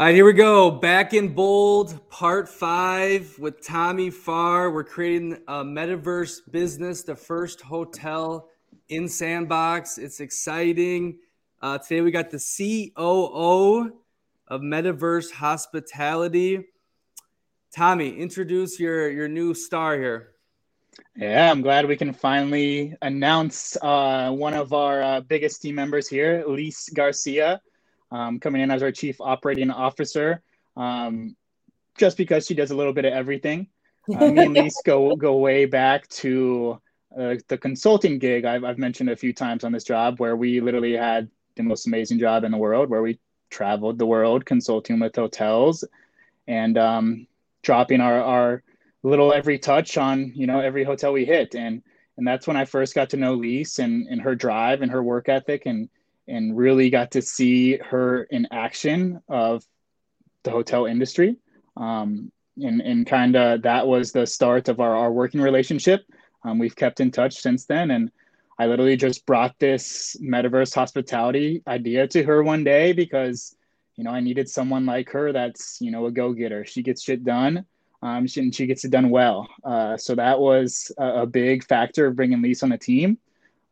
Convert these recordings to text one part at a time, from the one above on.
All right, here we go. Back in bold, part five with Tommy Farr. We're creating a metaverse business, the first hotel in Sandbox. It's exciting. Uh, today we got the COO of Metaverse Hospitality. Tommy, introduce your your new star here. Yeah, I'm glad we can finally announce uh, one of our uh, biggest team members here, Lees Garcia um, coming in as our chief operating officer, um, just because she does a little bit of everything. Uh, me and Lees go go way back to uh, the consulting gig I've, I've mentioned a few times on this job, where we literally had the most amazing job in the world, where we traveled the world consulting with hotels and um, dropping our, our little every touch on you know every hotel we hit and and that's when I first got to know Lees and, and her drive and her work ethic and and really got to see her in action of the hotel industry. Um, and and kind of that was the start of our, our working relationship. Um, we've kept in touch since then. And I literally just brought this metaverse hospitality idea to her one day because, you know, I needed someone like her that's, you know, a go getter. She gets shit done. Um, she, and she gets it done well. Uh, so that was a, a, big factor of bringing Lisa on the team.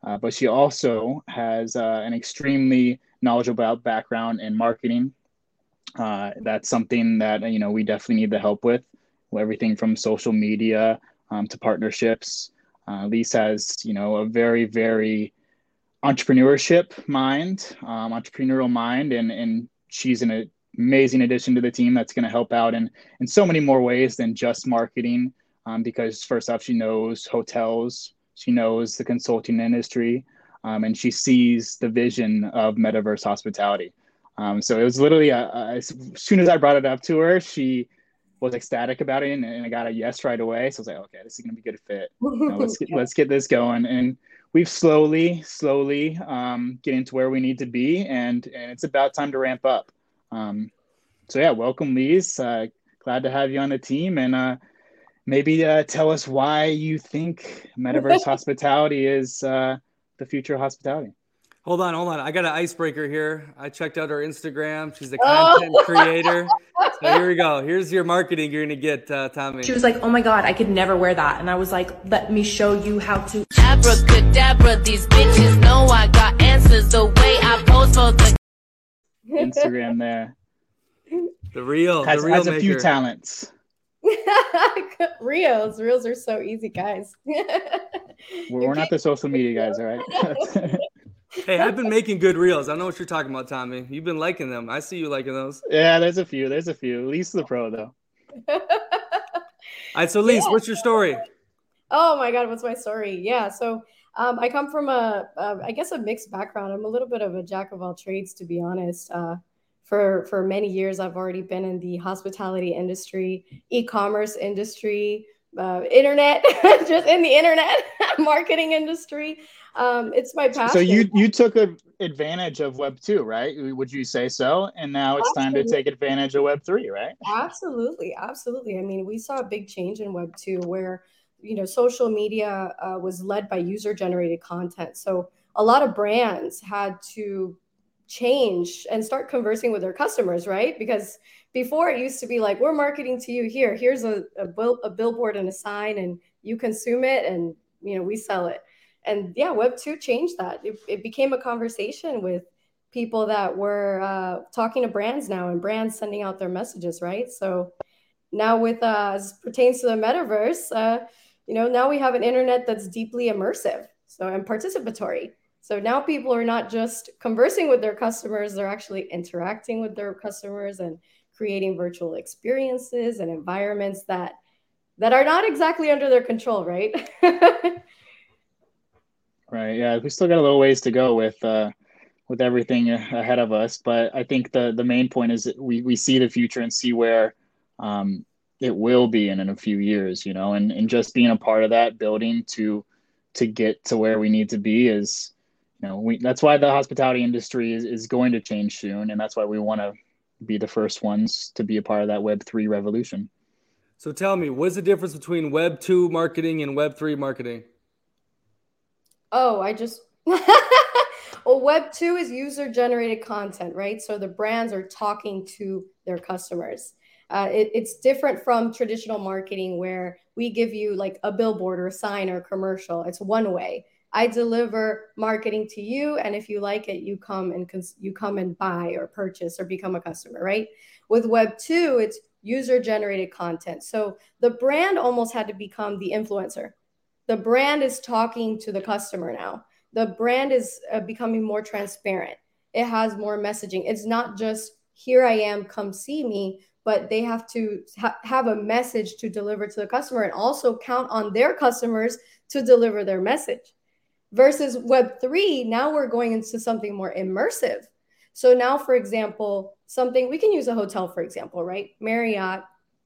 Uh, but she also has uh, an extremely knowledgeable background in marketing. Uh, that's something that you know we definitely need the help with. Everything from social media um, to partnerships. Uh, Lees has you know a very very entrepreneurship mind, um, entrepreneurial mind, and and she's an amazing addition to the team that's going to help out in in so many more ways than just marketing. Um, because first off, she knows hotels she knows the consulting industry, um, and she sees the vision of metaverse hospitality. Um, so it was literally a, a, as soon as I brought it up to her, she was ecstatic about it, and, and I got a yes right away. So I was like, okay, this is gonna be a good fit. You know, let's get let's get this going. And we've slowly, slowly um, getting to where we need to be, and and it's about time to ramp up. Um, so yeah, welcome, Lees. Uh, glad to have you on the team, and uh, maybe uh, tell us why you think metaverse hospitality is uh, the future of hospitality. Hold on, hold on. I got an icebreaker here. I checked out her Instagram. She's a content oh. creator. So here we go. Here's your marketing you're gonna get, uh, Tommy. She was like, "Oh my god, I could never wear that," and I was like, "Let me show you how to." Abracadabra, these bitches know I got answers. The way I pose for the Instagram there. The real, has, the real has a few talents. reels reels are so easy guys. We're, we're not the social media guys all right? Hey i've been making good reels. I know what you're talking about tommy. You've been liking them. I see you liking those. Yeah there's a few there's a few. At least the pro though. All right so lise yeah. what's your story? Oh my god what's my story? Yeah so um, i come from a, a I guess a mixed background. I'm a little bit of a jack of all trades to be honest. Uh, for for many years i've already been in the hospitality industry e-commerce industry uh, internet just in the internet marketing industry. Um, it's my passion so you you took a, advantage of web 2 right? Would you say so? And now it's absolutely. time to take advantage of web 3 right? Absolutely absolutely. I mean we saw a big change in web 2 where you know social media uh, was led by user generated content. So a lot of brands had to change and start conversing with their customers, right? Because before it used to be like, we're marketing to you here. Here's a, a, bill, a billboard and a sign, and you consume it, and you know we sell it. And yeah, Web two changed that. It, it became a conversation with people that were uh, talking to brands now, and brands sending out their messages, right? So now, with uh, as pertains to the metaverse, uh, you know, now we have an internet that's deeply immersive, so and participatory. So now people are not just conversing with their customers, they're actually interacting with their customers and creating virtual experiences and environments that that are not exactly under their control, right? right. Yeah, we still got a little ways to go with uh with everything ahead of us, but I think the the main point is we we see the future and see where um it will be in in a few years, you know, and and just being a part of that building to to get to where we need to be is you know, we that's why the hospitality industry is, is going to change soon, and that's why we want to be the first ones to be a part of that Web three revolution. So tell me, what's the difference between Web two marketing and Web three marketing? Oh, I just Well, Web 2 is user generated content, right? So the brands are talking to their customers. Uh, it, it's different from traditional marketing where we give you like a billboard or a sign or a commercial. It's one way. I deliver marketing to you, and if you like it, you come and cons- you come and buy or purchase or become a customer, right? With Web two, it's user generated content. So the brand almost had to become the influencer. The brand is talking to the customer now. The brand is uh, becoming more transparent. It has more messaging. It's not just here I am, come see me, but they have to ha- have a message to deliver to the customer and also count on their customers to deliver their message. Versus Web3, now we're going into something more immersive. So now, for example, something we can use a hotel, for example, right? Marriott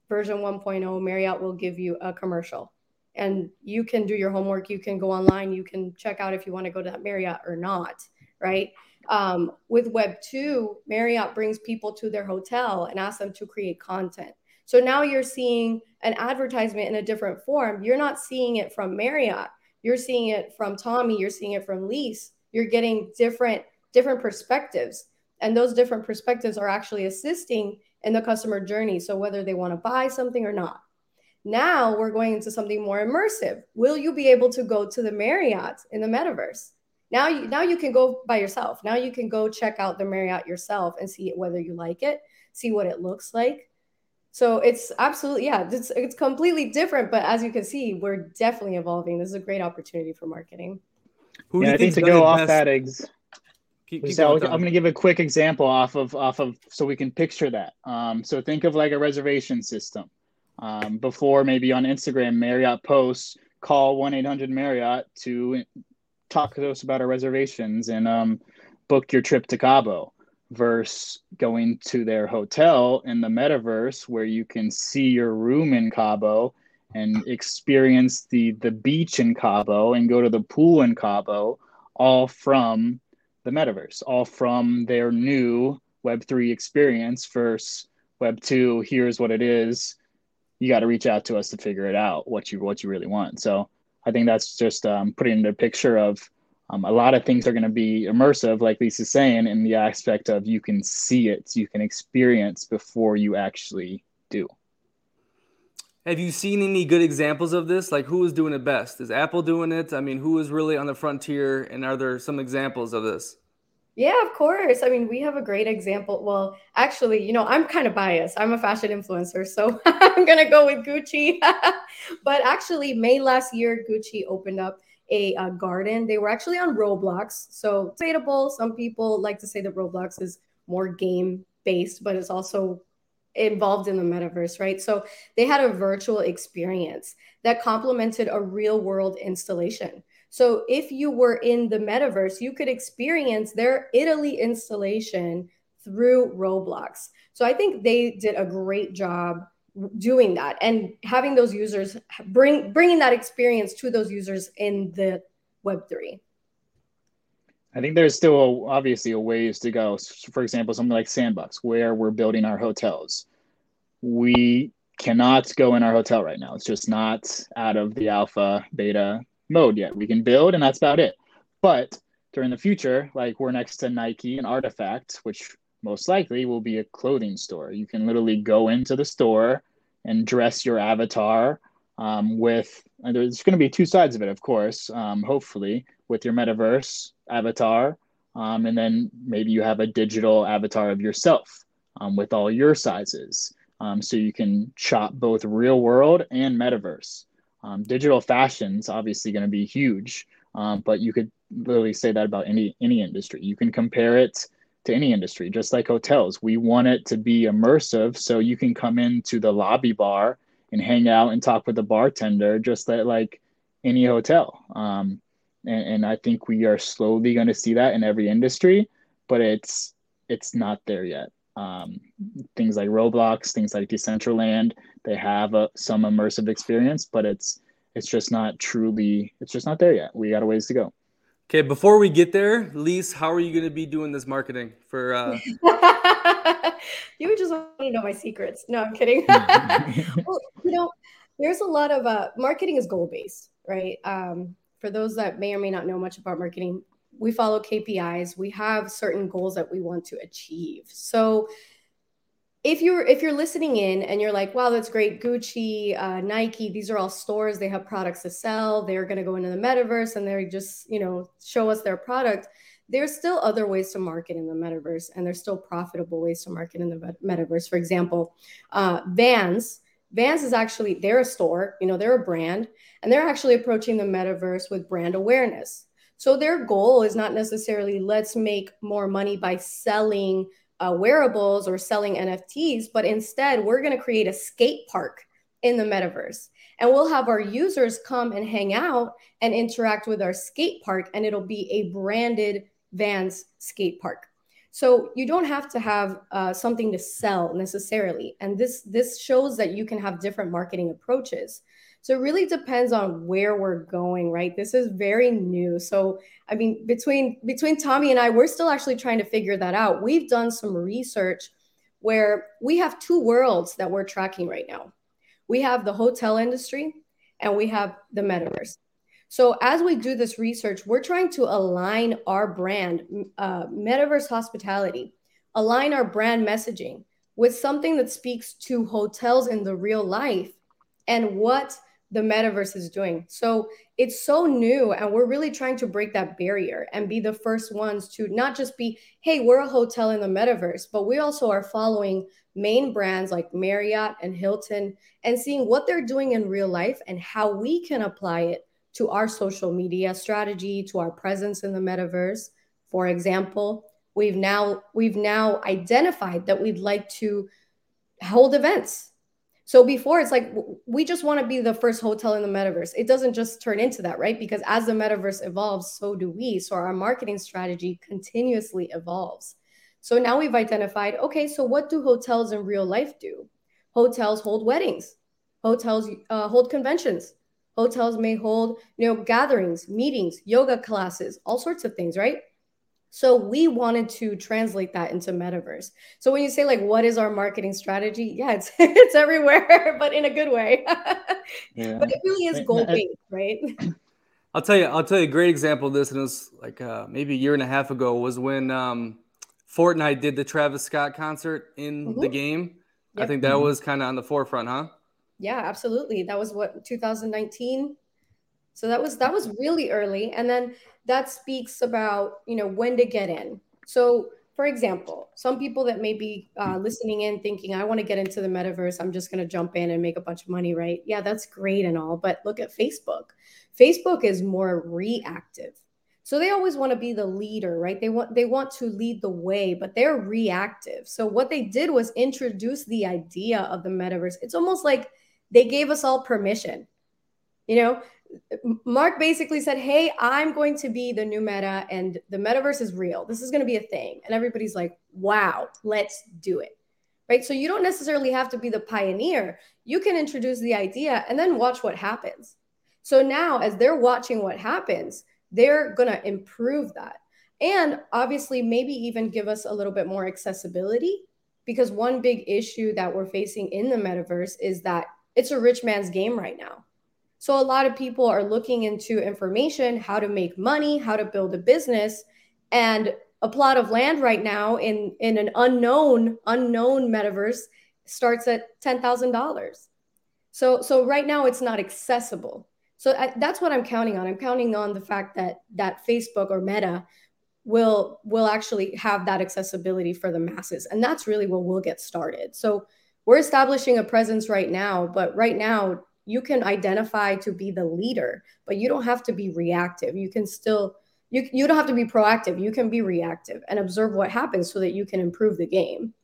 version 1.0, Marriott will give you a commercial and you can do your homework. You can go online, you can check out if you want to go to that Marriott or not, right? Um, with Web 2, Marriott brings people to their hotel and asks them to create content. So now you're seeing an advertisement in a different form. You're not seeing it from Marriott. You're seeing it from Tommy. You're seeing it from Lees. You're getting different different perspectives, and those different perspectives are actually assisting in the customer journey. So whether they want to buy something or not. Now we're going into something more immersive. Will you be able to go to the Marriott in the metaverse? Now you now you can go by yourself. Now you can go check out the Marriott yourself and see whether you like it, see what it looks like. So it's absolutely yeah, it's it's completely different. But as you can see, we're definitely evolving. This is a great opportunity for marketing. Who yeah, I think to go off best? that eggs. Keep, keep so I'm going to give a quick example off of off of so we can picture that. Um, so think of like a reservation system. Um, before maybe on Instagram, Marriott posts call one eight hundred Marriott to talk to us about our reservations and um, book your trip to Cabo versus going to their hotel in the metaverse where you can see your room in Cabo and experience the the beach in Cabo and go to the pool in Cabo all from the metaverse all from their new web3 experience. Versus web2 here's what it is. You got to reach out to us to figure it out what you what you really want. So I think that's just um, putting a picture of um, a lot of things are going to be immersive, like Lisa's saying, in the aspect of you can see it, you can experience before you actually do. Have you seen any good examples of this? Like, who is doing it best? Is Apple doing it? I mean, who is really on the frontier? And are there some examples of this? Yeah, of course. I mean, we have a great example. Well, actually, you know, I'm kind of biased. I'm a fashion influencer, so I'm going to go with Gucci. but actually, May last year, Gucci opened up a, a, garden. They were actually on Roblox. So, debatable. Some people like to say that Roblox is more game based, but it's also involved in the metaverse, right? So, they had a virtual experience that complemented a real world installation. So if you were in the metaverse, you could experience their Italy installation through Roblox. So I think they did a great job doing that and having those users bring bringing that experience to those users in the web3 i think there's still a, obviously a ways to go for example something like sandbox where we're building our hotels we cannot go in our hotel right now it's just not out of the alpha beta mode yet. We can build, and that's about it. But during the future, like we're next to Nike and RTFKT, which most likely will be a clothing store. You can literally go into the store and dress your avatar um, with, and there's going to be two sides of it, of course, um, hopefully, with your metaverse avatar. Um, and then maybe you have a digital avatar of yourself um, with all your sizes. Um, so you can shop both real world and metaverse. Um, digital fashion's obviously going to be huge, but you could literally say that about any any industry. You can compare it to any industry, just like hotels. We want it to be immersive, so you can come into the lobby bar and hang out and talk with the bartender, just like any hotel. Um, and, and I think we are slowly going to see that in every industry, but it's it's not there yet. Um, things like Roblox, things like Decentraland, they have a, some immersive experience, but it's it's just not truly it's just not there yet. We got a ways to go. Okay, before we get there, Lees, how are you going to be doing this marketing for? Uh... you just want to know my secrets. No, I'm kidding. well, you know, there's a lot of uh, marketing is goal based, right? Um, for those that may or may not know much about marketing, we follow KPIs, we have certain goals that we want to achieve. So if you're if you're listening in and you're like wow that's great. Gucci uh, nike these are all stores. They have products to sell. They're going to go into the metaverse and they're just you know show us their product. There's still other ways to market in the metaverse and there's still profitable ways to market in the metaverse. For example uh, vans vans is actually they're a store you know they're a brand and they're actually approaching the metaverse with brand awareness. So their goal is not necessarily let's make more money by selling uh, wearables or selling NFTs, but instead we're going to create a skate park in the metaverse. And we'll have our users come and hang out and interact with our skate park, and it'll be a branded Vans skate park. So you don't have to have uh, something to sell necessarily, and this this shows that you can have different marketing approaches. So it really depends on where we're going, right? This is very new. So I mean, between between Tommy and I, we're still actually trying to figure that out. We've done some research where we have two worlds that we're tracking right now. We have the hotel industry and we have the metaverse. So as we do this research, we're trying to align our brand, uh, metaverse hospitality, align our brand messaging with something that speaks to hotels in the real life and what the metaverse is doing. So it's so new, and we're really trying to break that barrier and be the first ones to not just be, hey, we're a hotel in the metaverse, but we also are following main brands like Marriott and Hilton and seeing what they're doing in real life and how we can apply it to our social media strategy, to our presence in the metaverse. For example, we've now we've now identified that we'd like to hold events so before it's like we just want to be the first hotel in the metaverse. It doesn't just turn into that, right? Because as the metaverse evolves, so do we. So our marketing strategy continuously evolves. So now we've identified okay, so what do hotels in real life do? Hotels hold weddings, hotels uh, hold conventions, hotels may hold you know gatherings, meetings, yoga classes, all sorts of things, right? So we wanted to translate that into metaverse. So when you say like what is our marketing strategy? Yeah, it's it's everywhere, but in a good way. yeah. But it really is goal based, right? I'll tell you, I'll tell you a great example of this, and it was like uh, maybe a year and a half ago was when um, Fortnite did the Travis Scott concert in mm-hmm. the game. Yep. I think that mm-hmm. was kind of on the forefront, huh? Yeah, absolutely. That was what 2019. So that was that was really early, and then that speaks about you know when to get in. So for example some people that may be uh, listening in thinking i want to get into the metaverse i'm just going to jump in and make a bunch of money right? Yeah that's great and all but look at facebook. Facebook is more reactive. So they always want to be the leader right? They want they want to lead the way but they're reactive. So what they did was introduce the idea of the metaverse. It's almost like they gave us all permission you know Mark basically said, Hey, I'm going to be the new meta and the metaverse is real. This is going to be a thing. And everybody's like, Wow, let's do it. Right. So you don't necessarily have to be the pioneer. You can introduce the idea and then watch what happens. So now, as they're watching what happens, they're going to improve that. And obviously, maybe even give us a little bit more accessibility because one big issue that we're facing in the metaverse is that it's a rich man's game right now so a lot of people are looking into information, how to make money, how to build a business, and a plot of land right now in in an unknown unknown metaverse starts at ten thousand dollars. So so right now it's not accessible. So I, that's what I'm counting on. I'm counting on the fact that that Facebook or Meta will will actually have that accessibility for the masses, and that's really where we'll get started. So we're establishing a presence right now, but right now you can identify to be the leader, but you don't have to be reactive. You can still you you don't have to be proactive. You can be reactive and observe what happens so that you can improve the game.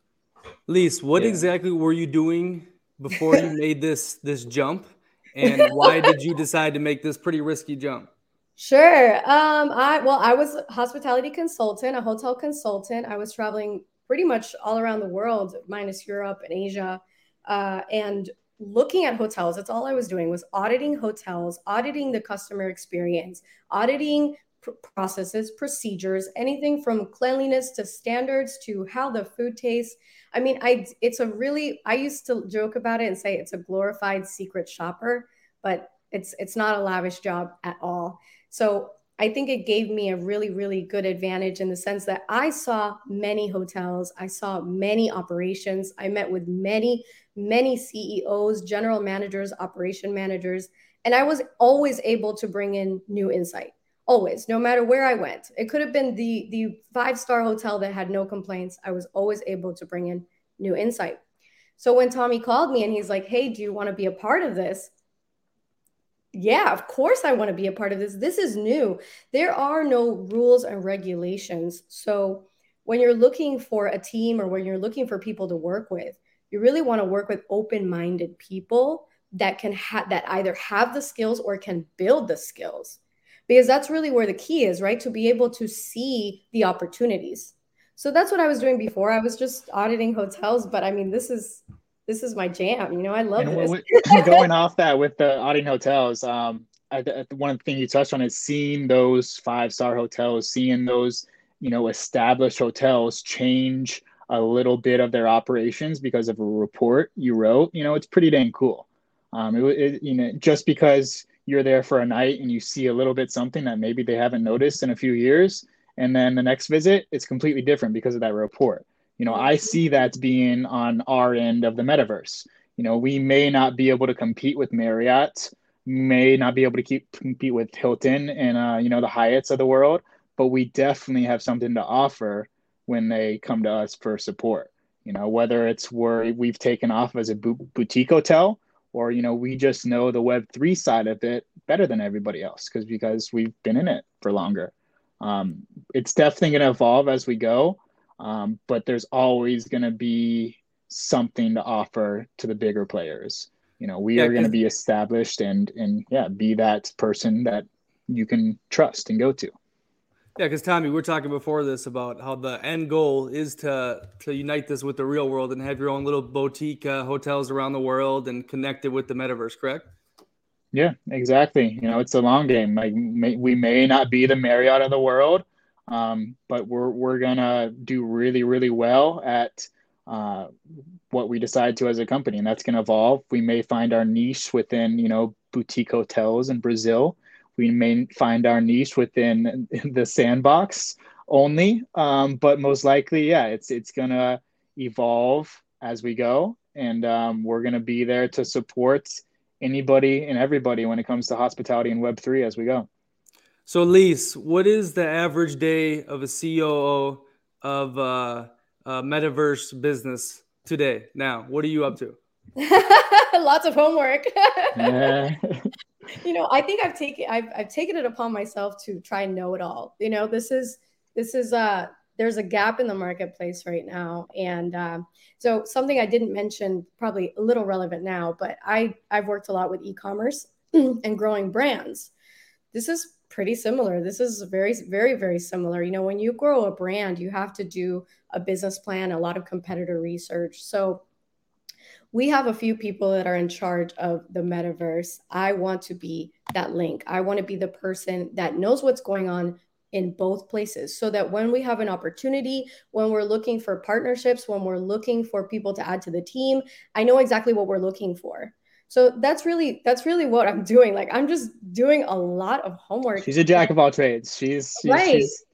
Lees, what yeah. exactly were you doing before you made this this jump? And why did you decide to make this pretty risky jump? Sure. Um, I well, I was a hospitality consultant, a hotel consultant. I was traveling pretty much all around the world, minus Europe and Asia. Uh, and looking at hotels that's all i was doing was auditing hotels auditing the customer experience auditing pr- processes procedures anything from cleanliness to standards to how the food tastes. I mean i it's a really i used to joke about it and say it's a glorified secret shopper but it's it's not a lavish job at all. So I think it gave me a really, really good advantage in the sense that I saw many hotels, I saw many operations, I met with many, many CEOs, general managers, operation managers, and I was always able to bring in new insight. Always, no matter where I went. It could have been the the five-star hotel that had no complaints. I was always able to bring in new insight. So when Tommy called me and he's like, "Hey, do you want to be a part of this?" Yeah, of course I want to be a part of this. This is new. There are no rules and regulations. So when you're looking for a team or when you're looking for people to work with, you really want to work with open-minded people that can have that either have the skills or can build the skills. Because that's really where the key is, right? To be able to see the opportunities. So that's what I was doing before. I was just auditing hotels, but I mean, this is this is my jam. You know, I love and this. going off that with the auditing hotels, um, I, one thing you touched on is seeing those five star hotels, seeing those you know established hotels change a little bit of their operations because of a report you wrote. You know, it's pretty dang cool. Um, it, it, you know, just because you're there for a night and you see a little bit something that maybe they haven't noticed in a few years, and then the next visit it's completely different because of that report. You know, I see that being on our end of the metaverse. You know, we may not be able to compete with Marriott, may not be able to keep compete with Hilton and uh, you know the Hyatts of the world, but we definitely have something to offer when they come to us for support. You know, whether it's where we've taken off as a boutique hotel, or you know we just know the Web three side of it better than everybody else because because we've been in it for longer. Um, it's definitely going to evolve as we go. Um, but there's always going to be something to offer to the bigger players. You know, we yeah, are going to be established and and yeah, be that person that you can trust and go to. Yeah, because Tommy, we are talking before this about how the end goal is to to unite this with the real world and have your own little boutique uh, hotels around the world and connect it with the metaverse. Correct? Yeah, exactly. You know, it's a long game. Like may, we may not be the Marriott of the world, um, but we're we're gonna do really really well at uh, what we decide to as a company, and that's gonna evolve. We may find our niche within you know boutique hotels in Brazil. We may find our niche within the sandbox only, um, but most likely, yeah, it's it's gonna evolve as we go, and um, we're gonna be there to support anybody and everybody when it comes to hospitality and Web three as we go. So, Lees, what is the average day of a COO of uh, uh, metaverse business today? Now, what are you up to? Lots of homework. you know, I think I've taken I've, I've taken it upon myself to try and know it all. You know, this is this is uh there's a gap in the marketplace right now, and um, so something I didn't mention, probably a little relevant now, but I I've worked a lot with e-commerce and growing brands. This is pretty similar. This is very, very, very similar. You know, when you grow a brand, you have to do a business plan, a lot of competitor research. So we have a few people that are in charge of the metaverse. I want to be that link. I want to be the person that knows what's going on in both places so that when we have an opportunity, when we're looking for partnerships, when we're looking for people to add to the team, I know exactly what we're looking for so that's really that's really what i'm doing. Like i'm just doing a lot of homework. She's a jack of all trades. She's she's right. she's,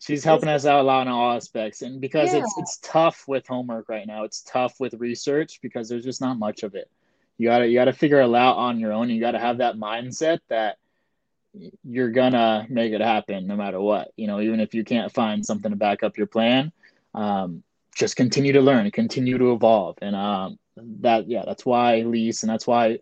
she's helping us out a lot in all aspects. And because yeah. it's it's tough with homework right now it's tough with research because there's just not much of it. You gotta you gotta figure it out on your own. You gotta have that mindset that you're gonna make it happen no matter what. You know even if you can't find something to back up your plan um, just continue to learn continue to evolve. And um, that yeah, that's why Lees and that's why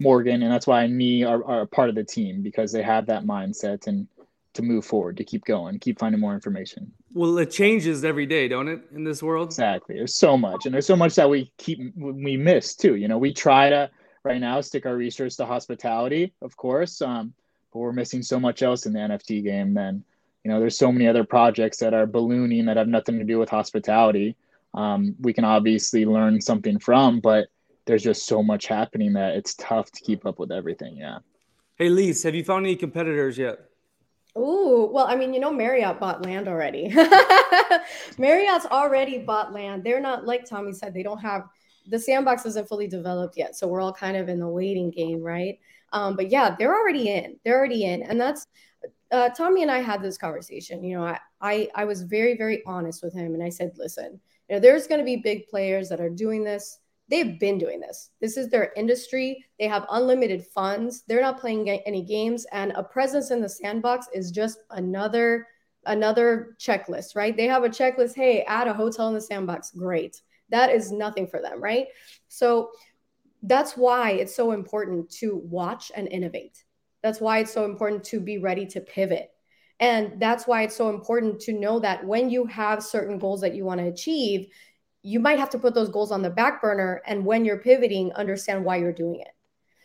Morgan and that's why me are, are part of the team because they have that mindset and to move forward, to keep going, keep finding more information. Well, it changes every day, don't it, in this world? Exactly. There's so much, and there's so much that we keep we miss too. You know, we try to right now stick our research to hospitality, of course, um, but we're missing so much else in the NFT game. Then, you know, there's so many other projects that are ballooning that have nothing to do with hospitality um, we can obviously learn something from, but there's just so much happening that it's tough to keep up with everything. Yeah. Hey, Lees, have you found any competitors yet? Ooh, well, I mean, you know, Marriott bought land already. Marriott's already bought land. They're not like Tommy said, they don't have the sandbox isn't fully developed yet. So we're all kind of in the waiting game, right? Um, but yeah, they're already in. They're already in. And that's uh, Tommy and I had this conversation. You know, I, I I was very very honest with him, and I said, listen, you know, there's going to be big players that are doing this. They've been doing this. This is their industry. They have unlimited funds. They're not playing any games, and a presence in the sandbox is just another another checklist, right? They have a checklist. Hey, add a hotel in the sandbox. Great. That is nothing for them, right? So that's why it's so important to watch and innovate. That's why it's so important to be ready to pivot. And that's why it's so important to know that when you have certain goals that you want to achieve, you might have to put those goals on the back burner. And when you're pivoting, understand why you're doing it.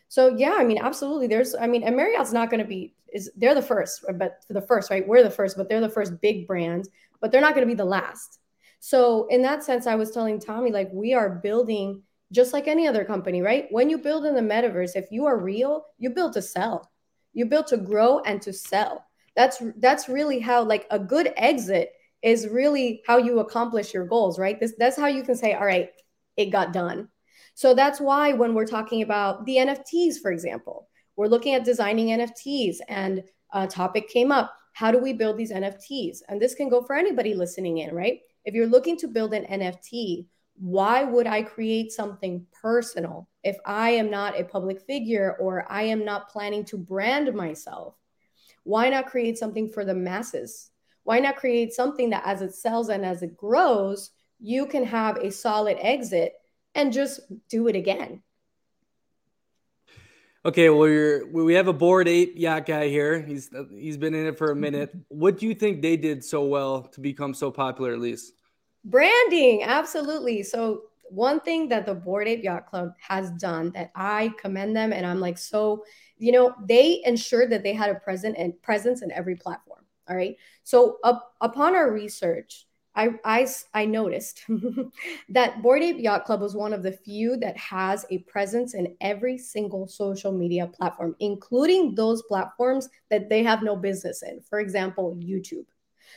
So yeah, I mean, absolutely. There's, I mean, and Marriott's not going to be is they're the first, but the first, right? We're the first, but they're the first big brand, but they're not going to be the last. So in that sense, I was telling Tommy, like we are building just like any other company, right? When you build in the metaverse, if you are real, you build to sell. You build to grow and to sell. That's that's really how like a good exit is really how you accomplish your goals, right? This that's how you can say, all right, it got done. So that's why when we're talking about the NFTs, for example, we're looking at designing NFTs and a topic came up. How do we build these NFTs? And this can go for anybody listening in, right? If you're looking to build an NFT, why would I create something personal if I am not a public figure or I am not planning to brand myself? Why not create something for the masses? Why not create something that as it sells and as it grows, you can have a solid exit and just do it again? Okay, well, you're, we have a Bored Ape yacht guy here. He's he's been in it for a minute. Mm-hmm. What do you think they did so well to become so popular, at least? Branding, absolutely. So one thing that the Bored Ape Yacht Club has done that I commend them, and I'm like so, you know, they ensured that they had a present and presence in every platform. All right. So up, upon our research, I, I, I noticed that Bored Ape Yacht Club was one of the few that has a presence in every single social media platform, including those platforms that they have no business in. For example, YouTube.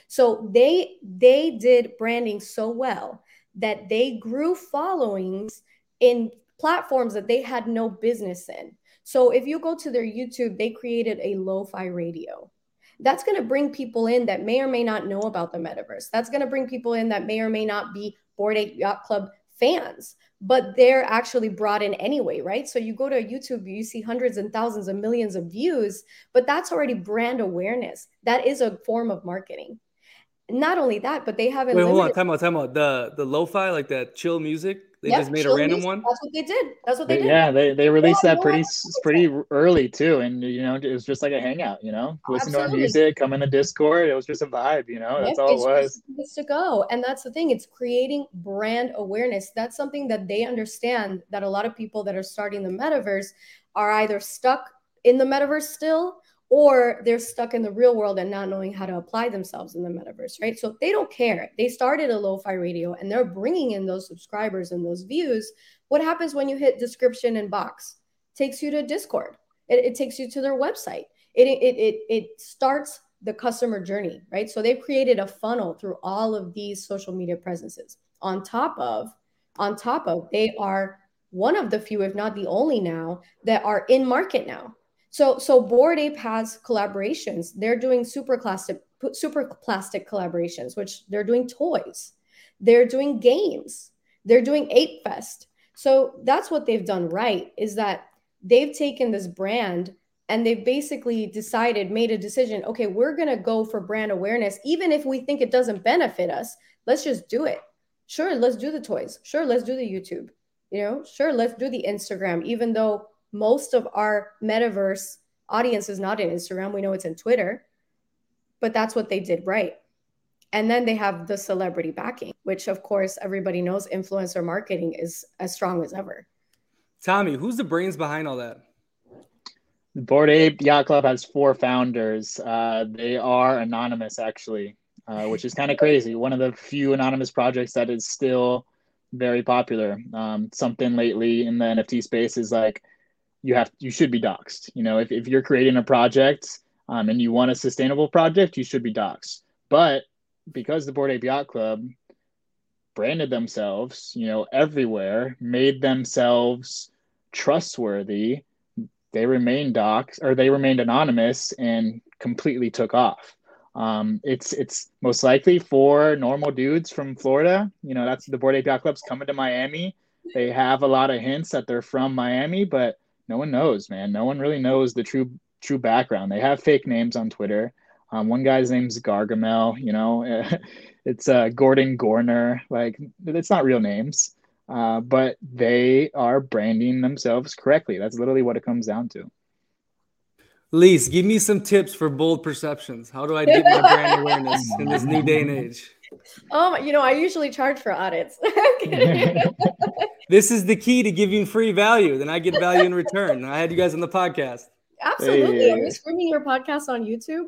So they they did branding so well that they grew followings in platforms that they had no business in. So if you go to their YouTube, they created a lo-fi radio that's going to bring people in that may or may not know about the metaverse. That's going to bring people in that may or may not be Bored Ape Yacht Club fans, but they're actually brought in anyway, right? So you go to YouTube, you see hundreds and thousands of millions of views, but that's already brand awareness. That is a form of marketing. Not only that, but they haven't. Wait, hold on, time out, time out. The the lo-fi, like that chill music. They yep, just made a random one. That's what they did. That's what they, they did. Yeah, they, they released yeah, that pretty pretty early too, and you know it was just like a hangout. You know, listen Absolutely. to our music, come in the Discord. It was just a vibe. You know, that's yep, all it was. It's to go, and that's the thing. It's creating brand awareness. That's something that they understand. That a lot of people that are starting the metaverse are either stuck in the metaverse still or they're stuck in the real world and not knowing how to apply themselves in the metaverse, right? So they don't care. They started a lo fi radio and they're bringing in those subscribers and those views. What happens when you hit description and box? Takes you to Discord. It, it takes you to their website. It, it, it, it starts the customer journey, right? So they've created a funnel through all of these social media presences. On top of, on top of, they are one of the few, if not the only now, that are in market now so so Bored Ape has collaborations. They're doing Superplastic super plastic collaborations, which they're doing toys. They're doing games. They're doing Ape Fest. So that's what they've done right is that they've taken this brand and they've basically decided, made a decision, okay, we're going to go for brand awareness even if we think it doesn't benefit us. Let's just do it. Sure, let's do the toys. Sure, let's do the YouTube. You know, sure, let's do the Instagram even though most of our metaverse audience is not in Instagram. We know it's in Twitter, but that's what they did right. And then they have the celebrity backing, which of course everybody knows influencer marketing is as strong as ever. Tommy, who's the brains behind all that? Bored Ape Yacht Club has four founders. Uh, they are anonymous, actually, uh, which is kind of crazy. One of the few anonymous projects that is still very popular. Um, something lately in the NFT space is like you have you should be doxxed. You know, if, if you're creating a project um, and you want a sustainable project, you should be doxxed. But because the Bored Ape Yacht Club branded themselves, you know, everywhere, made themselves trustworthy, they remained doxxed or they remained anonymous and completely took off. Um, it's it's most likely four normal dudes from Florida. You know, that's the Bored Ape Yacht Club's coming to Miami. They have a lot of hints that they're from Miami, but no one knows, man. No one really knows the true true background. They have fake names on Twitter. Um, one guy's name's Gargamel. You know, it's uh, Gordon Goner. Like it's not real names, uh, but they are branding themselves correctly. That's literally what it comes down to. Lees, give me some tips for bold perceptions. How do I get my brand awareness in this new day and age? Um, you know, I usually charge for audits. this is the key to giving free value. Then I get value in return. I had you guys on the podcast. Absolutely. Hey. Are you streaming your podcast on YouTube?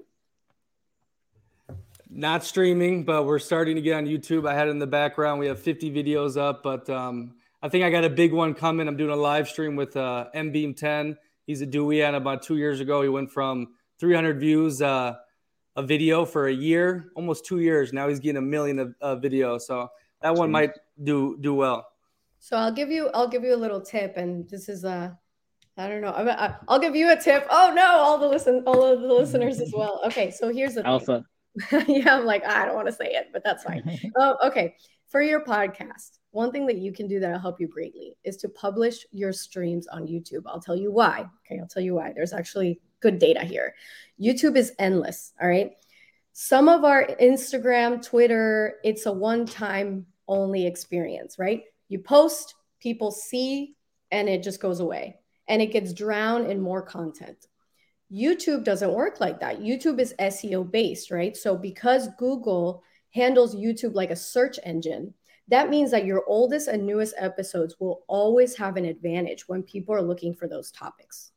Not streaming, but we're starting to get on YouTube. I had it in the background. We have 50 videos up, but um, I think I got a big one coming. I'm doing a live stream with uh, M Beam 10 He's a Dewey, and about two years ago, he went from 300 views uh, a video for a year, almost two years. Now he's getting a million of uh, video. So that one might do do well. So I'll give you I'll give you a little tip, and this is a I don't know. I, will give you a tip. Oh no, all the listen, all of the listeners as well. Okay, so here's the alpha. yeah, I'm like I don't want to say it, but that's fine. oh, okay, for your podcast, one thing that you can do that'll help you greatly is to publish your streams on YouTube. I'll tell you why. Okay, I'll tell you why. There's actually good data here. YouTube is endless. All right. Some of our Instagram, Twitter, it's a one time only experience, right? You post, people see, and it just goes away and it gets drowned in more content. YouTube doesn't work like that. YouTube is SEO based, right? So because Google handles YouTube like a search engine, that means that your oldest and newest episodes will always have an advantage when people are looking for those topics.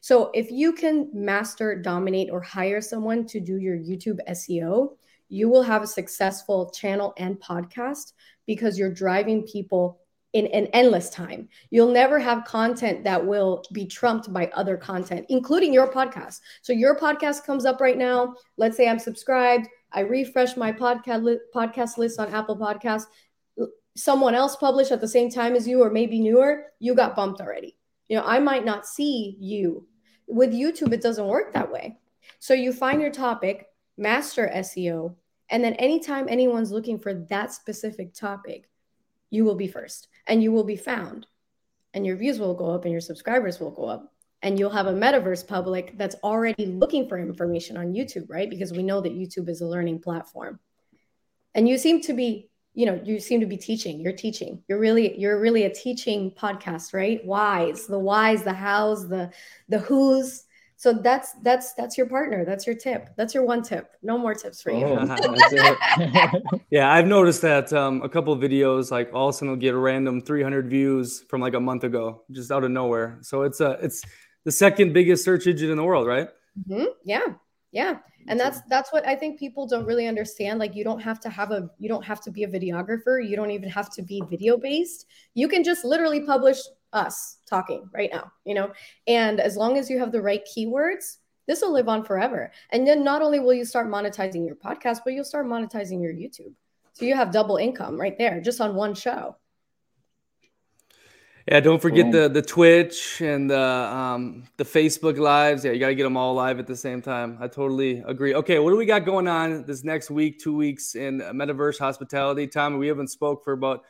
So if you can master, dominate, or hire someone to do your YouTube SEO, you will have a successful channel and podcast because you're driving people in an endless time. You'll never have content that will be trumped by other content, including your podcast. So your podcast comes up right now. Let's say I'm subscribed. I refresh my podcast li- podcast list on Apple Podcasts. Someone else published at the same time as you, or maybe newer, you got bumped already. You know, I might not see you. With YouTube, it doesn't work that way. So you find your topic, master SEO, and then anytime anyone's looking for that specific topic, you will be first and you will be found. And your views will go up and your subscribers will go up and you'll have a metaverse public that's already looking for information on YouTube, right? Because we know that YouTube is a learning platform. And you seem to be, you know, you seem to be teaching. You're teaching. You're really, you're really a teaching podcast, right? Whys, the whys, the hows, the the who's. So that's that's that's your partner. That's your tip. That's your one tip. No more tips for you. Oh, yeah, I've noticed that um, a couple of videos, like all of a sudden, will get a random 300 views from like a month ago, just out of nowhere. So it's a it's the second biggest search engine in the world, right? Mm-hmm. Yeah, yeah, and that's that's what I think people don't really understand. Like, you don't have to have a, you don't have to be a videographer. You don't even have to be video based. You can just literally publish us talking right now, you know. And as long as you have the right keywords, this will live on forever. And then not only will you start monetizing your podcast, but you'll start monetizing your YouTube. So you have double income right there, just on one show. Yeah, don't forget the the Twitch and the um, the Facebook lives. Yeah, you got to get them all live at the same time. I totally agree. Okay, what do we got going on this next week, two weeks in Metaverse Hospitality? Tom, we haven't spoke for about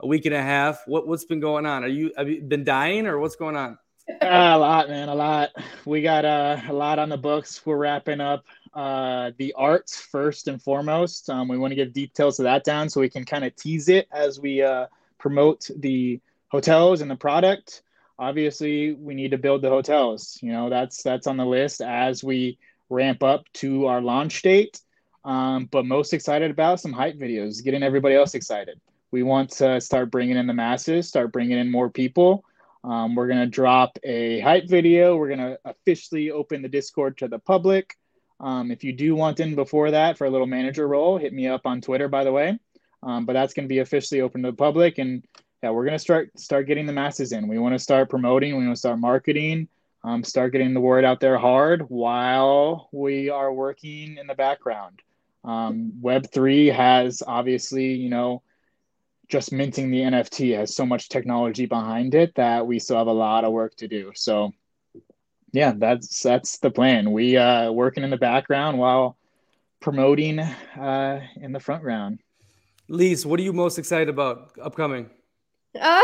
a week and a half. What what's been going on? Are you have you been dying or what's going on? Uh, a lot, man, a lot. We got uh, a lot on the books. We're wrapping up uh, the arts first and foremost. Um, we want to get details of that down so we can kind of tease it as we uh, promote the hotels and the product obviously we need to build the hotels you know that's that's on the list as we ramp up to our launch date um, but most excited about some hype videos getting everybody else excited we want to start bringing in the masses start bringing in more people um, we're going to drop a hype video we're going to officially open the discord to the public um, if you do want in before that for a little manager role hit me up on twitter by the way um, but that's going to be officially open to the public and yeah, we're gonna start start getting the masses in. We want to start promoting. We want to start marketing. Um, start getting the word out there hard while we are working in the background. Um, Web three has obviously, you know, just minting the NFT has so much technology behind it that we still have a lot of work to do. So, Yeah, that's that's the plan. We uh working in the background while promoting uh in the front round. Lees, what are you most excited about upcoming? Uh,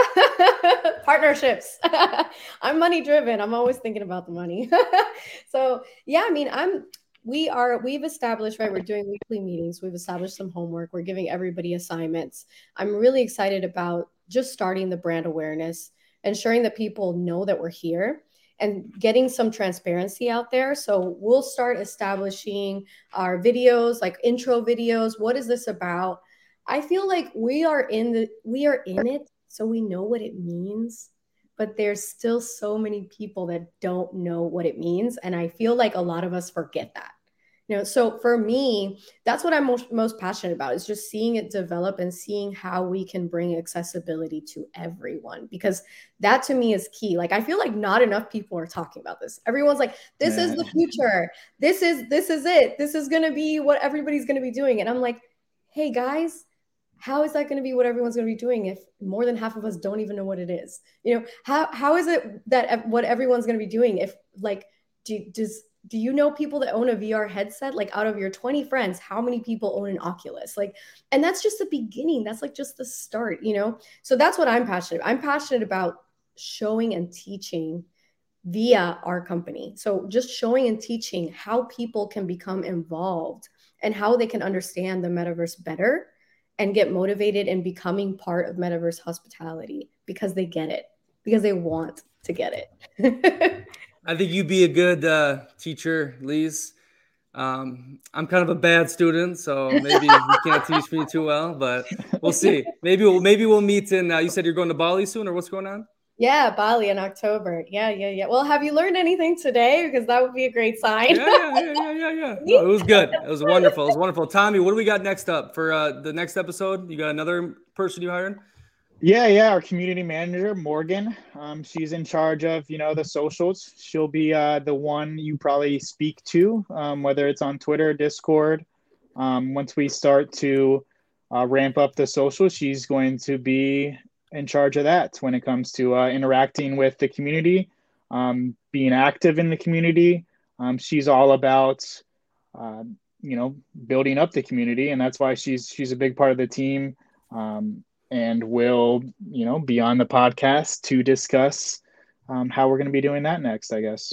partnerships. I'm money driven. I'm always thinking about the money. so yeah, I mean, I'm we are we've established right we're doing weekly meetings. We've established some homework. We're giving everybody assignments. I'm really excited about just starting the brand awareness ensuring that people know that we're here and getting some transparency out there. So we'll start establishing our videos like intro videos. What is this about? I feel like we are in the we are in it so we know what it means but there's still so many people that don't know what it means and i feel like a lot of us forget that. You know so for me that's what i'm most, most passionate about is just seeing it develop and seeing how we can bring accessibility to everyone because that to me is key. Like i feel like not enough people are talking about this. Everyone's like this yeah. is the future. This is this is it. This is going to be what everybody's going to be doing. And i'm like hey guys how is that going to be what everyone's going to be doing if more than half of us don't even know what it is you know how how is it that what everyone's going to be doing if like do does do you know people that own a VR headset? Like out of your 20 friends, how many people own an Oculus? Like, and that's just the beginning. That's like just the start, you know? So that's what I'm passionate. About. I'm passionate about showing and teaching via our company. So just showing and teaching how people can become involved and how they can understand the metaverse better and get motivated in becoming part of metaverse hospitality because they get it, because they want to get it. I think you'd be a good uh, teacher, Lees. Um, I'm kind of a bad student, so maybe you can't teach me too well, but we'll see. Maybe we'll maybe we'll meet in. Uh, you said you're going to Bali soon, or what's going on? Yeah, Bali in October. Yeah, yeah, yeah. Well, have you learned anything today? Because that would be a great sign. yeah, yeah, yeah, yeah, yeah. No, it was good. It was wonderful. It was wonderful. Tommy, what do we got next up for uh, the next episode? You got another person you hired? Yeah, yeah. Our community manager, Morgan, um, she's in charge of you know the socials. She'll be uh, the one you probably speak to, um, whether it's on Twitter, Discord. Um, once we start to uh, ramp up the social, she's going to be in charge of that when it comes to uh, interacting with the community, um, being active in the community. Um, she's all about uh, you know building up the community, and that's why she's she's a big part of the team. Um, and we'll you know be on the podcast to discuss um, how we're going to be doing that next i guess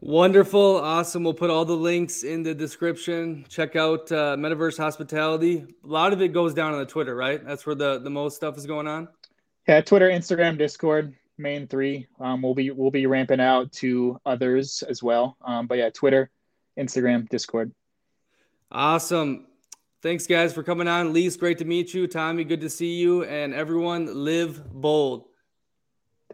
wonderful. Awesome. We'll put all the links in the description. Check out uh, metaverse hospitality. A lot of it goes down on the twitter right? That's where the the most stuff is going on? Yeah twitter instagram discord main three. Um, we'll be we'll be ramping out to others as well. Um, but yeah twitter instagram discord. Awesome. Thanks, guys, for coming on. Lees, great to meet you. Tommy, good to see you. And everyone, live bold.